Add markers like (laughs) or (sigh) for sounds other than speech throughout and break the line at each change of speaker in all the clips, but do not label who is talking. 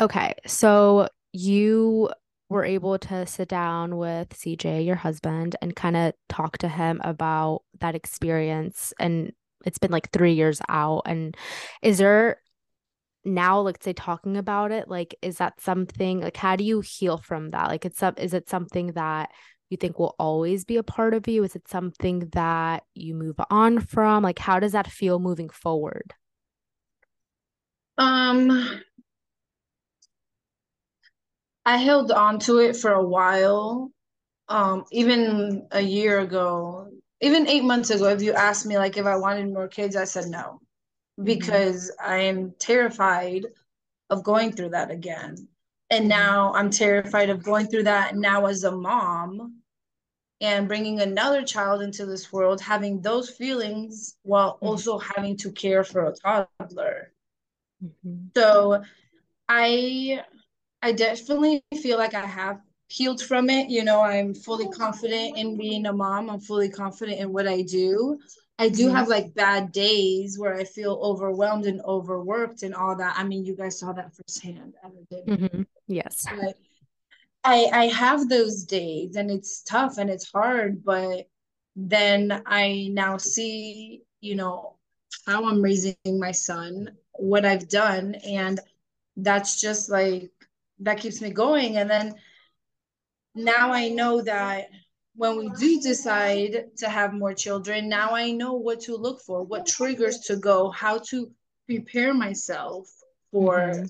Okay, so you were able to sit down with CJ, your husband, and kind of talk to him about that experience. And it's been like three years out. And is there now, let's say, talking about it, like, is that something like how do you heal from that? Like, it's up, is it something that you think will always be a part of you? Is it something that you move on from? Like, how does that feel moving forward?
Um, I held on to it for a while. Um, even a year ago, even eight months ago, if you asked me like if I wanted more kids, I said no,
Mm-hmm.
because I am terrified of going through that again. And
Mm-hmm.
now I'm terrified of going through that now as a mom and bringing another child into this world, having those feelings while
Mm-hmm.
also having to care for a toddler.
Mm-hmm.
So I I definitely feel like I have healed from it. You know, I'm fully confident in being a mom. I'm fully confident in what I do. I do
Mm-hmm.
have like bad days where I feel overwhelmed and overworked and all that. I mean, you guys saw that firsthand.
Mm-hmm. Yes.
But I I have those days and it's tough and it's hard, but then I now see, you know, how I'm raising my son, what I've done, and that's just like that keeps me going. And then now I know that when we do decide to have more children, now I know what to look for, what triggers to go, how to prepare myself for
Mm-hmm.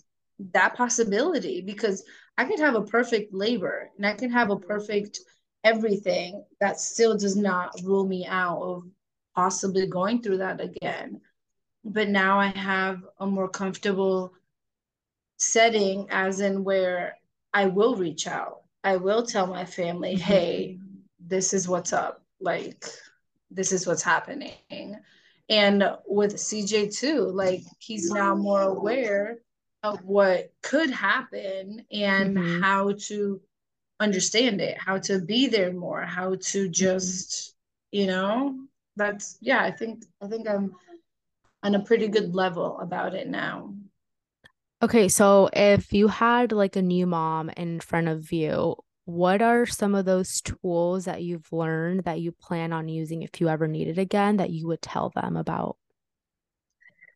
that possibility because I could have a perfect labor and I can have a perfect everything that still does not rule me out of possibly going through that again. But now I have a more comfortable setting, as in where I will reach out. I will tell my family,
Mm-hmm.
hey, this is what's up. Like, this is what's happening. And with CJ too, like, he's now more aware of what could happen and
Mm-hmm.
how to understand it, how to be there more, how to
Mm-hmm.
just, you know, that's, yeah, I think, I think I'm on a pretty good level about it now.
Okay, so if you had like a new mom in front of you, what are some of those tools that you've learned that you plan on using if you ever need it again that you would tell them about?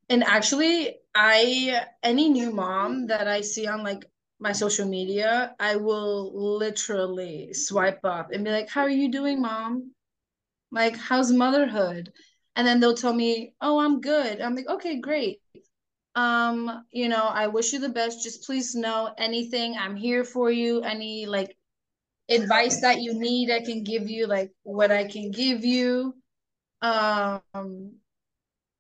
And actually, I any new mom that I see on like my social media, I will literally swipe up and be like, "How are you doing, mom? Like, how's motherhood?" And then they'll tell me, "Oh, I'm good." I'm like, "Okay, great. Um, you know, I wish you the best. Just please know anything, I'm here for you. Any like advice that you need, I can give you like what I can give you." Um,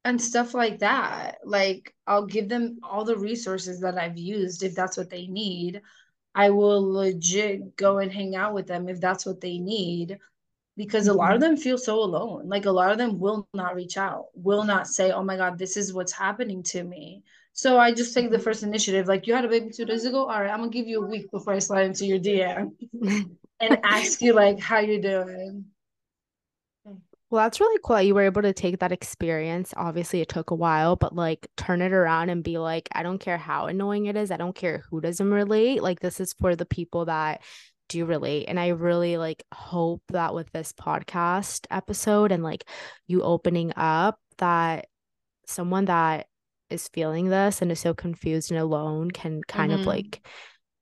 and stuff like that. Like I'll give them all the resources that I've used if that's what they need. I will legit go and hang out with them if that's what they need because a lot of
Mm-hmm.
them feel so alone. Like a lot of them will not reach out, will not say, "Oh my God, this is what's happening to me." So I just take the first initiative. Like you had a baby two days ago. All right, I'm gonna give you a week before I slide into your DM (laughs) and ask you like how you're doing.
Well, that's really cool you were able to take that experience. Obviously, it took a while, but like turn it around and be like, I don't care how annoying it is. I don't care who doesn't relate. Like, this is for the people that do relate. And I really like hope that with this podcast episode and like you opening up, that someone that is feeling this and is so confused and alone can kind of
Mm-hmm.
like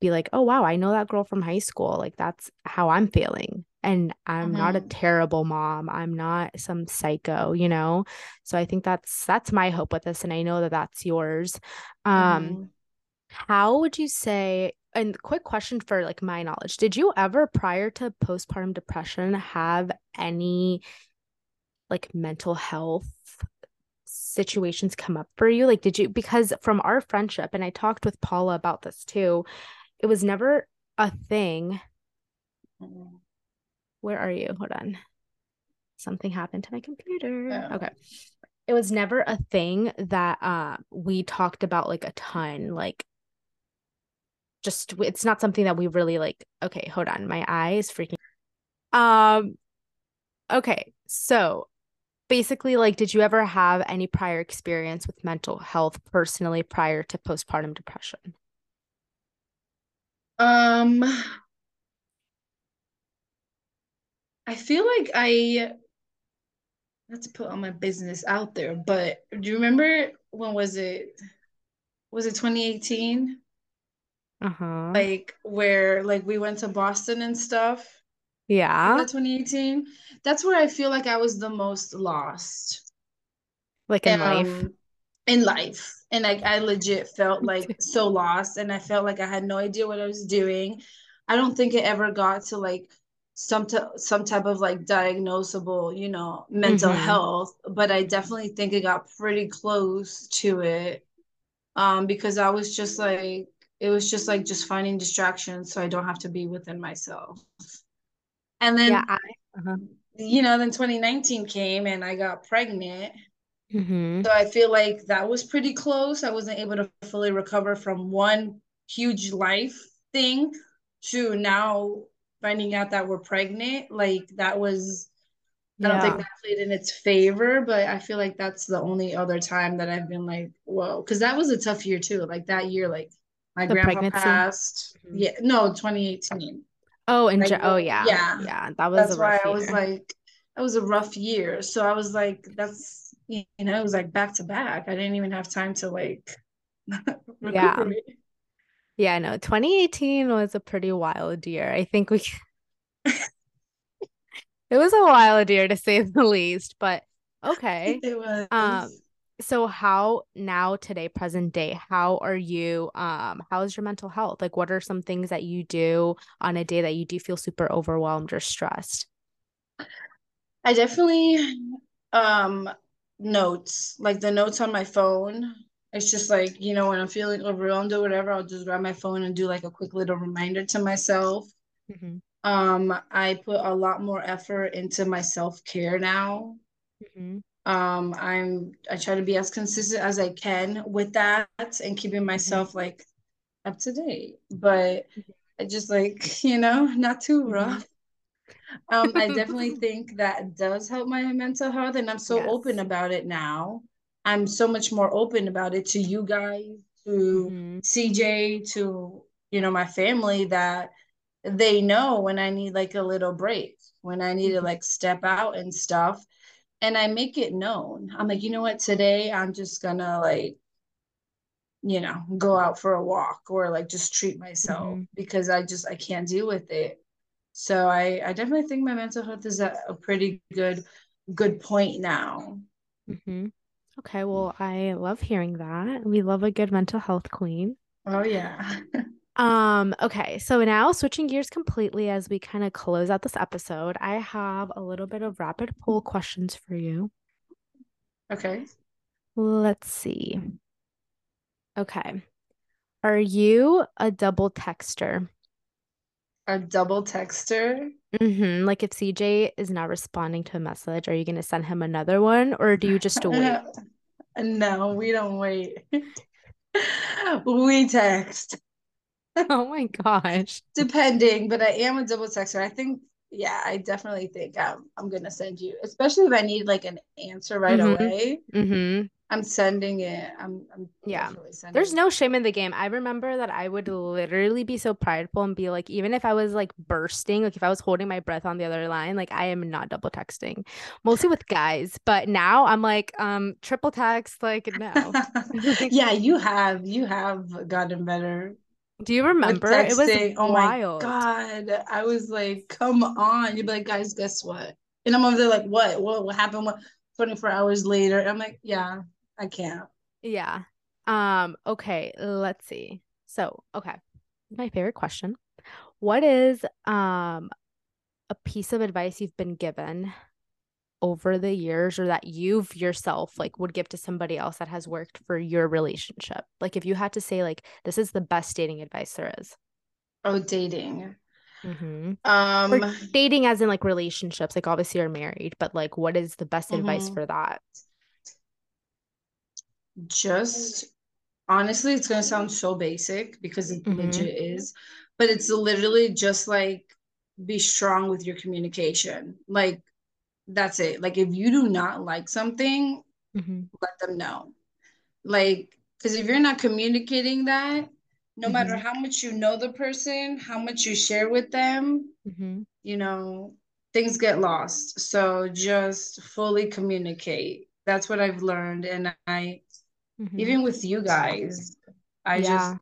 be like, oh, wow, I know that girl from high school. Like, that's how I'm feeling. And I'm not a
Mm-hmm.
terrible mom. I'm not some psycho, you know? So I think that's that's my hope with this. And I know that that's yours. Um,
Mm-hmm.
how would you say, and quick question for like my knowledge, did you ever prior to postpartum depression have any like mental health situations come up for you? Like, did you, because from our friendship, and I talked with Paula about this too, it was never a thing. Where are you? Hold on. Something happened to my computer.
Yeah.
Okay. It was never a thing that uh we talked about like a ton. Like just it's not something that we really like. Okay, hold on. My eye is freaking. Um okay. So basically like did you ever have any prior experience with mental health personally prior to postpartum depression?
Um, I feel like I not to put all my business out there, but do you remember when was it? Was it 2018?
Uh-huh.
Like where like we went to Boston and stuff.
Yeah.
that 2018? That's where I feel like I was the most lost.
Like in life.
Um, in life. And like I legit felt (laughs) like so lost and I felt like I had no idea what I was doing. I don't think it ever got to like some t- some type of like diagnosable, you know, mental
Mm-hmm.
health, but I definitely think it got pretty close to it. Um, because I was just like it was just like just finding distractions so I don't have to be within myself. And
Yeah,
then,
I uh-huh.
you know, then 2019 came and I got pregnant
Mm-hmm.
So I feel like that was pretty close. I wasn't able to fully recover from one huge life thing to now finding out that we're pregnant. Like that was, I don't think that played in its favor, but I feel like that's the only other time that I've been like, whoa, because that was a tough year too. Like that year, like my
The
grandpa
pregnancy.
passed.
Mhm.
Yeah, no, 2018.
Oh, and
Like,
Ja- oh yeah.
yeah,
Yeah, that was a
that's why I was
year.
like, that was a rough year. So I was like, that's, you know, it was like back to back. I didn't even have time to like (laughs)
Yeah.
recuperate.
Yeah, no. 2018 was a pretty wild year. I think we (laughs) (laughs) it was a wild year to say the least, but okay.
It
Um,
was.
So how now today, present day, how are you? Um, how is your mental health? Like, what are some things that you do on a day that you do feel super overwhelmed or stressed?
I definitely um notes, like the notes on my phone. It's just like, you know, when I'm feeling overwhelmed or whatever, I'll just grab my phone and do like a quick little reminder to myself.
hmm
Um, I put a lot more effort into my self-care now.
hmm
Um, I'm I try to be as consistent as I can with that and keeping
hmm
myself like up to date. But I just like, (laughs) you know, not too
hmm
rough. Um, I definitely (laughs) think that does help my mental health, and I'm so open about it now. I'm so much more open about it to you guys, to
hmm
CJ, to you know my family that they know when I need like a little break, when I need to
hmm
like step out and stuff and I make it known. I'm like, you know what, today I'm just gonna like, you know, go out for a walk or like just treat myself
hmm
because I just I can't deal with it. So I I definitely think my mental health is at a pretty good good point now.
hmm Okay, well, I love hearing that. We love a good mental health queen.
Oh yeah. (laughs)
Um, okay, so now switching gears completely as we kind of close out this episode, I have a little bit of rapid poll questions for you.
Okay.
Let's see. Okay. Are you a double texter?
A double texter.
Mm-hmm. Like if CJ is not responding to a message, are you going to send him another one or do you just (laughs) wait?
no, we don't wait. (laughs) we text. (laughs)
Oh my gosh.
depending, but I am a double texter. I think, yeah, I definitely think I'm I'm gonna send you, especially if I need like an answer right
Mm-hmm.
away.
Mm-hmm.
I'm sending it. I'm I'm
Yeah. There's
sending
no shame in the game. I remember that I would literally be so prideful and be like, even if I was like bursting, like if I was holding my breath on the other line, like I am not double texting, mostly with guys. But now I'm like, um, triple text, like no. (laughs)
yeah, you have you have gotten better
do you remember? It was.
Oh my
wild.
God. I was like, come on. You'd be like, guys, guess what? And I'm over there like, what? What what happened? What 24 hours later? I'm like, yeah, I can't.
Yeah. Um, okay, let's see. So, okay. My favorite question. What is um a piece of advice you've been given over the years or that you've yourself like would give to somebody else that has worked for your relationship? Like if you had to say like this is the best dating advice there is.
Oh, dating.
Mm-hmm. Or
Um,
dating as in like relationships, like obviously you're married, but like what is the best advice
mhm.
for that?
just honestly, it's gonna sound so basic because it
Mm-hmm.
legit is, but it's literally just like be strong with your communication. Like that's it. Like if you do not like something,
Mm-hmm.
let them know. Like, because if you're not communicating that, no matter
Mm-hmm.
how much you know the person, how much you share with them,
Mm-hmm.
you know, things get lost. So just fully communicate. That's what I've learned. And I,
Mm-hmm.
even with you guys, I
Yeah.
just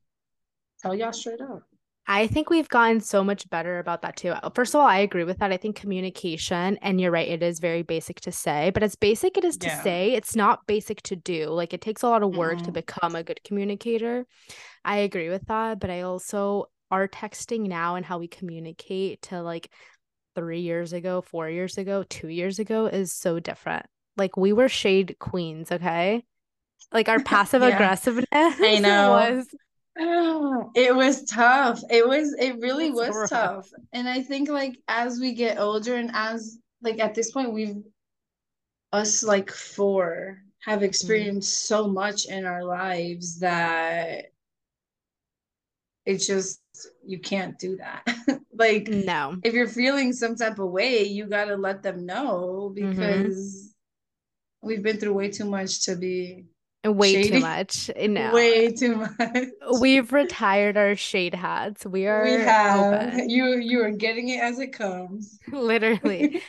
tell y'all straight up.
I think we've gotten so much better about that too. Uh, first of all, I agree with that. I think communication, and you're right, it is very basic to say, but as basic it is to
Yeah.
say, it's not basic to do. Like it takes a lot of work to
Mm-mm.
become a good communicator. I agree with that, but I also our texting now and how we communicate to like three years ago, four years ago, two years ago is so different. Like we were shade queens, okay? Like our (laughs) passive aggressiveness
I (laughs) know.
was (sighs)
It was tough. It was, it really
was
was
rough.
tough. And I think like as we get older and as like at this point we've us like four have experienced so much in our lives that it's just you can't do that. (laughs) Like
No.
if you're feeling some type of way, you gotta let them know
Mhm.
because we've been through way too much to be
Way too
Shady.
much. Eh, no.
way too much.
We've retired our shade hats. We are
We have
open.
you you are getting it as it comes. (laughs)
Literally. (laughs)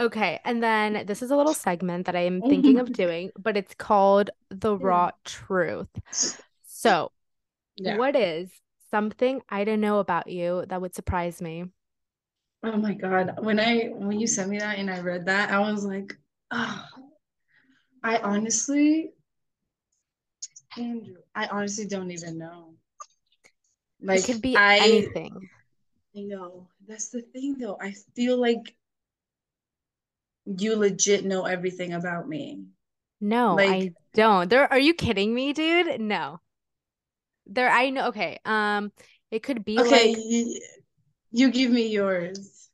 Okay, and then this is a little segment that I am thinking of (laughs) doing, but it's called The Raw Truth. So,
Yeah.
what is something I don't know about you that would surprise me?
Oh my God. When I when you sent me that and I read that, I was like, oh, I honestly, Andrew, I honestly don't even know. Like
It could be
I
anything.
I know. That's the thing though. I feel like you legit know everything about me.
No,
Like-
I don't. There, are you kidding me, dude? No. There, I know. Okay. Um, it could be
Okay,
like,
you, you give me yours.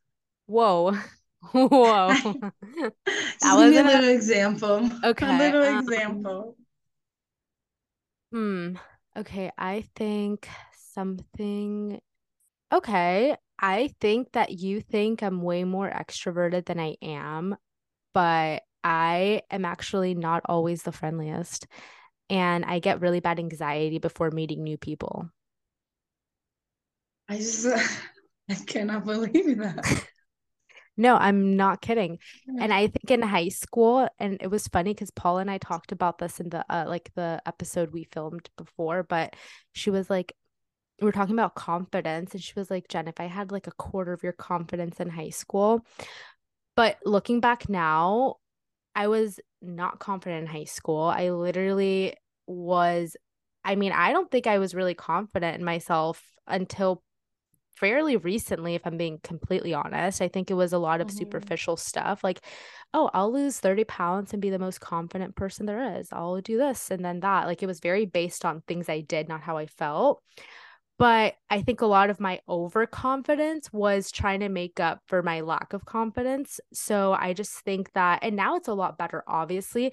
whoa, (laughs) whoa. (laughs)
Just give me a
wasn't a-
little example. (laughs)
Okay,
A little
um,
example.
Hmm. Okay, I think something. Okay, I think that you think I'm way more extroverted than I am, but I am actually not always the friendliest, and I get really bad anxiety before meeting new people.
I just (laughs) I cannot believe that. (laughs)
No, I'm not kidding. And I think in high school, and it was funny because Paula and I talked about this in the uh, like the episode we filmed before, but she was like, we are talking about confidence, and she was like, Jen, if I had like a quarter of your confidence in high school, but looking back now, I was not confident in high school. I literally was, I mean, I don't think I was really confident in myself until fairly recently, if I'm being completely honest. I think it was a lot of
Mhm.
superficial stuff like, oh, I'll lose 30 pounds and be the most confident person there is. I'll do this and then that. Like it was very based on things I did, not how I felt. But I think a lot of my overconfidence was trying to make up for my lack of confidence. So I just think that, and now it's a lot better, obviously.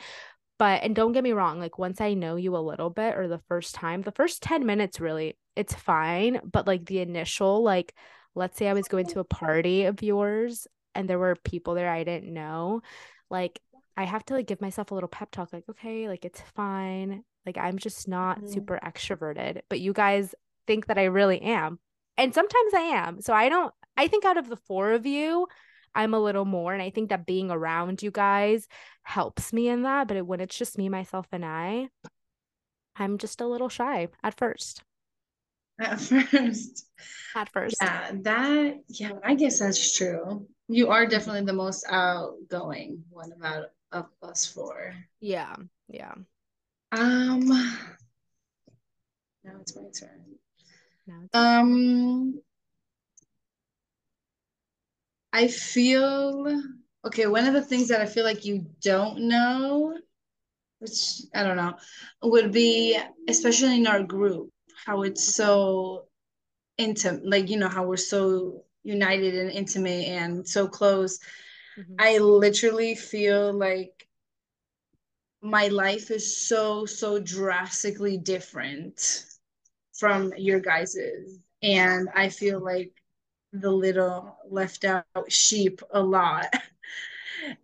But, and don't get me wrong, like once I know you a little bit or the first time, the first 10 minutes really, it's fine. But like the initial, like, let's say I was going to a party of yours and there were people there I didn't know, like, I have to like give myself a little pep talk, like, okay, like it's fine. Like, I'm just not
Mhm.
super extroverted, but you guys think that I really am. And sometimes I am. So I don't, I think out of the four of you, I'm a little more. And I think that being around you guys helps me in that. But when it's just me, myself, and I, I'm just a little shy at first.
At (laughs) first.
At first.
Yeah, that yeah, I guess that's true. You are definitely the most outgoing one about of us four.
Yeah. Yeah.
Um now it's my turn.
Now it's
Um I feel okay, one of the things that I feel like you don't know, which I don't know, would be especially in our group, how it's so intimate, like you know, how we're so united and intimate and so close.
Mhm.
I literally feel like my life is so, so drastically different from your guys's. And I feel like the little left out sheep a lot. (laughs)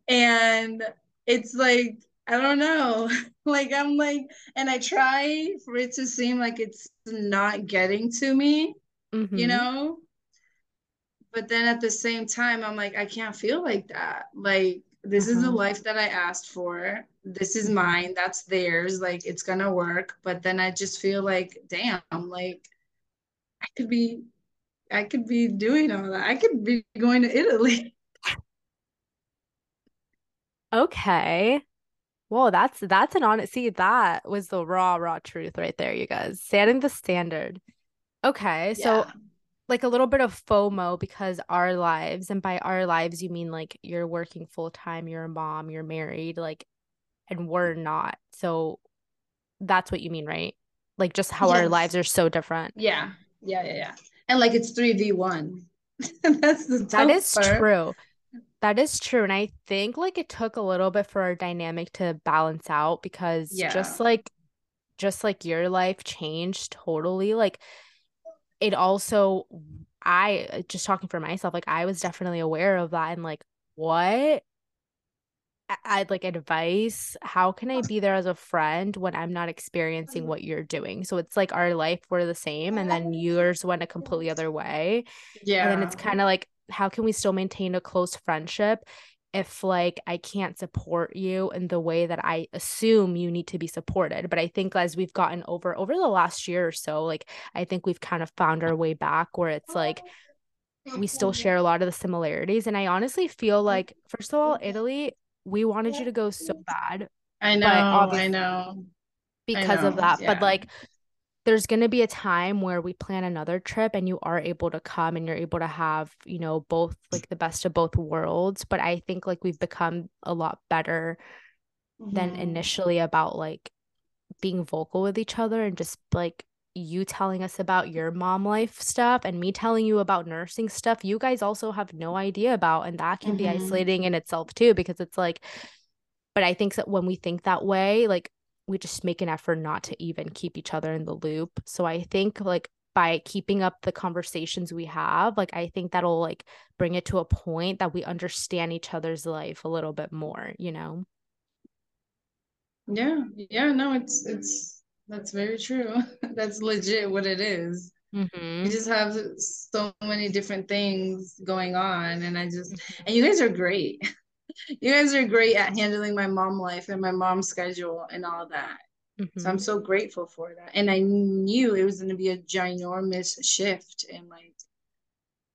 And it's like I don't know. (laughs) like I'm like, and I try for it to seem like it's not getting to me,
Mm-hmm.
you know? But then at the same time, I'm like, I can't feel like that. Like, this is the
Uh-huh.
life that I asked for. This is mine. That's theirs. Like, it's gonna work. But then I just feel like, damn, like I could be, I could be doing all that. I could be going to Italy. (laughs)
Okay. Whoa, that's that's an honest. See, that was the raw, raw truth right there, you guys. Setting the standard. Okay, so like a little bit of FOMO because our lives, and by our lives you mean like you're working full time, you're a mom, you're married, like, and we're not. So that's what you mean, right? Like just how our lives are so different.
Yeah. Yeah. Yeah. Yeah. And like it's 3v1. (laughs) That's the
That is
part.
true. That is true. And I think like it took a little bit for our dynamic to balance out because
Yeah.
just like just like your life changed totally, like it also I uh, just talking for myself, like I was definitely aware of that and like what I'd like advice. How can I be there as a friend when I'm not experiencing mm-hmm. what you're doing? So it's like our life were the same and then yours went a completely other way. Yeah. And then it's kind of like, how can we still maintain a close friendship if like I can't support you in the way that I assume you need to be supported? But I think as we've gotten over over the last year or so, like I think we've kind of found our way back where it's like we still share a lot of the similarities. And I honestly feel mm-hmm. like, first of all, Italy, we wanted you to go so bad,
I know. I know. I
because of
know.
that. But like there's going to be a time where we plan another trip and you are able to come and you're able to have, you know, both like the best of both worlds. But I think like we've become a lot better than
Mhm.
initially about like being vocal with each other and just like you telling us about your mom life stuff and me telling you about nursing stuff you guys also have no idea about and that can be
Mhm.
isolating in itself too because it's like but I think that when we think that way like we just make an effort not to even keep each other in the loop so I think like by keeping up the conversations we have like I think that'll like bring it to a point that we understand each other's life a little bit more you know
Yeah. Yeah. No, it's it's that's very true. (laughs) That's legit what it is. We
mm-hmm.
just have so many different things going on, and I just
Mm-hmm.
and you guys are great. (laughs) You guys are great at handling my mom life and my mom's schedule and all that. So I'm
Mm-hmm.
so grateful for that. And I knew it was going to be a ginormous shift in like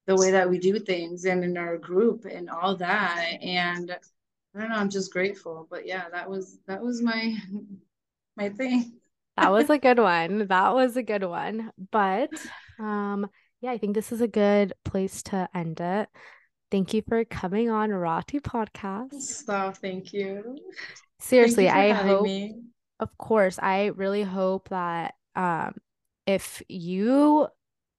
the way that we do things and in our group and all that. And I don't know, I'm just grateful. But yeah, that was that was my (laughs) my thing.
That was a good (laughs) one. That was a good one. But um yeah, I think this is a good place to end it. Thank you for coming on Rati Podcast.
So thank you. Thank
Seriously,
you
I hope,
me.
of course, I really hope that um if you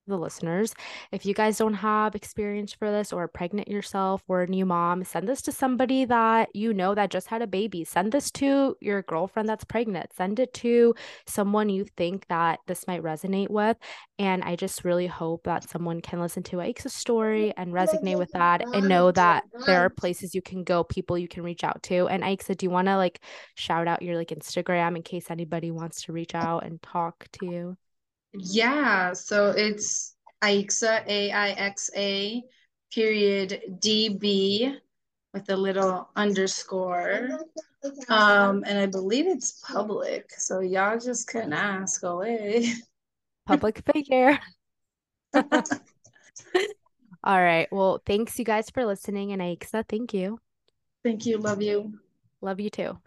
the listeners, if you guys don't have experience for this or pregnant yourself or a new mom, send this to somebody that you know that just had a baby. Send this to your girlfriend that's pregnant. Send it to someone you think that this might resonate with. And I just really hope that someone can listen to Aixa's story and resonate with that and know that there are places you can go, people you can reach out to. And Aixa, do you want to like shout out your like Instagram in case anybody wants to reach out and talk to you?
Yeah, so it's Aixa, A-I-X-A, period D-B with a little underscore. Um, and I believe it's public, so y'all just can ask away. (laughs)
Public figure. (laughs) All right. Well, thanks you guys for listening. And Aixa, thank you.
Thank you, love you.
Love you too.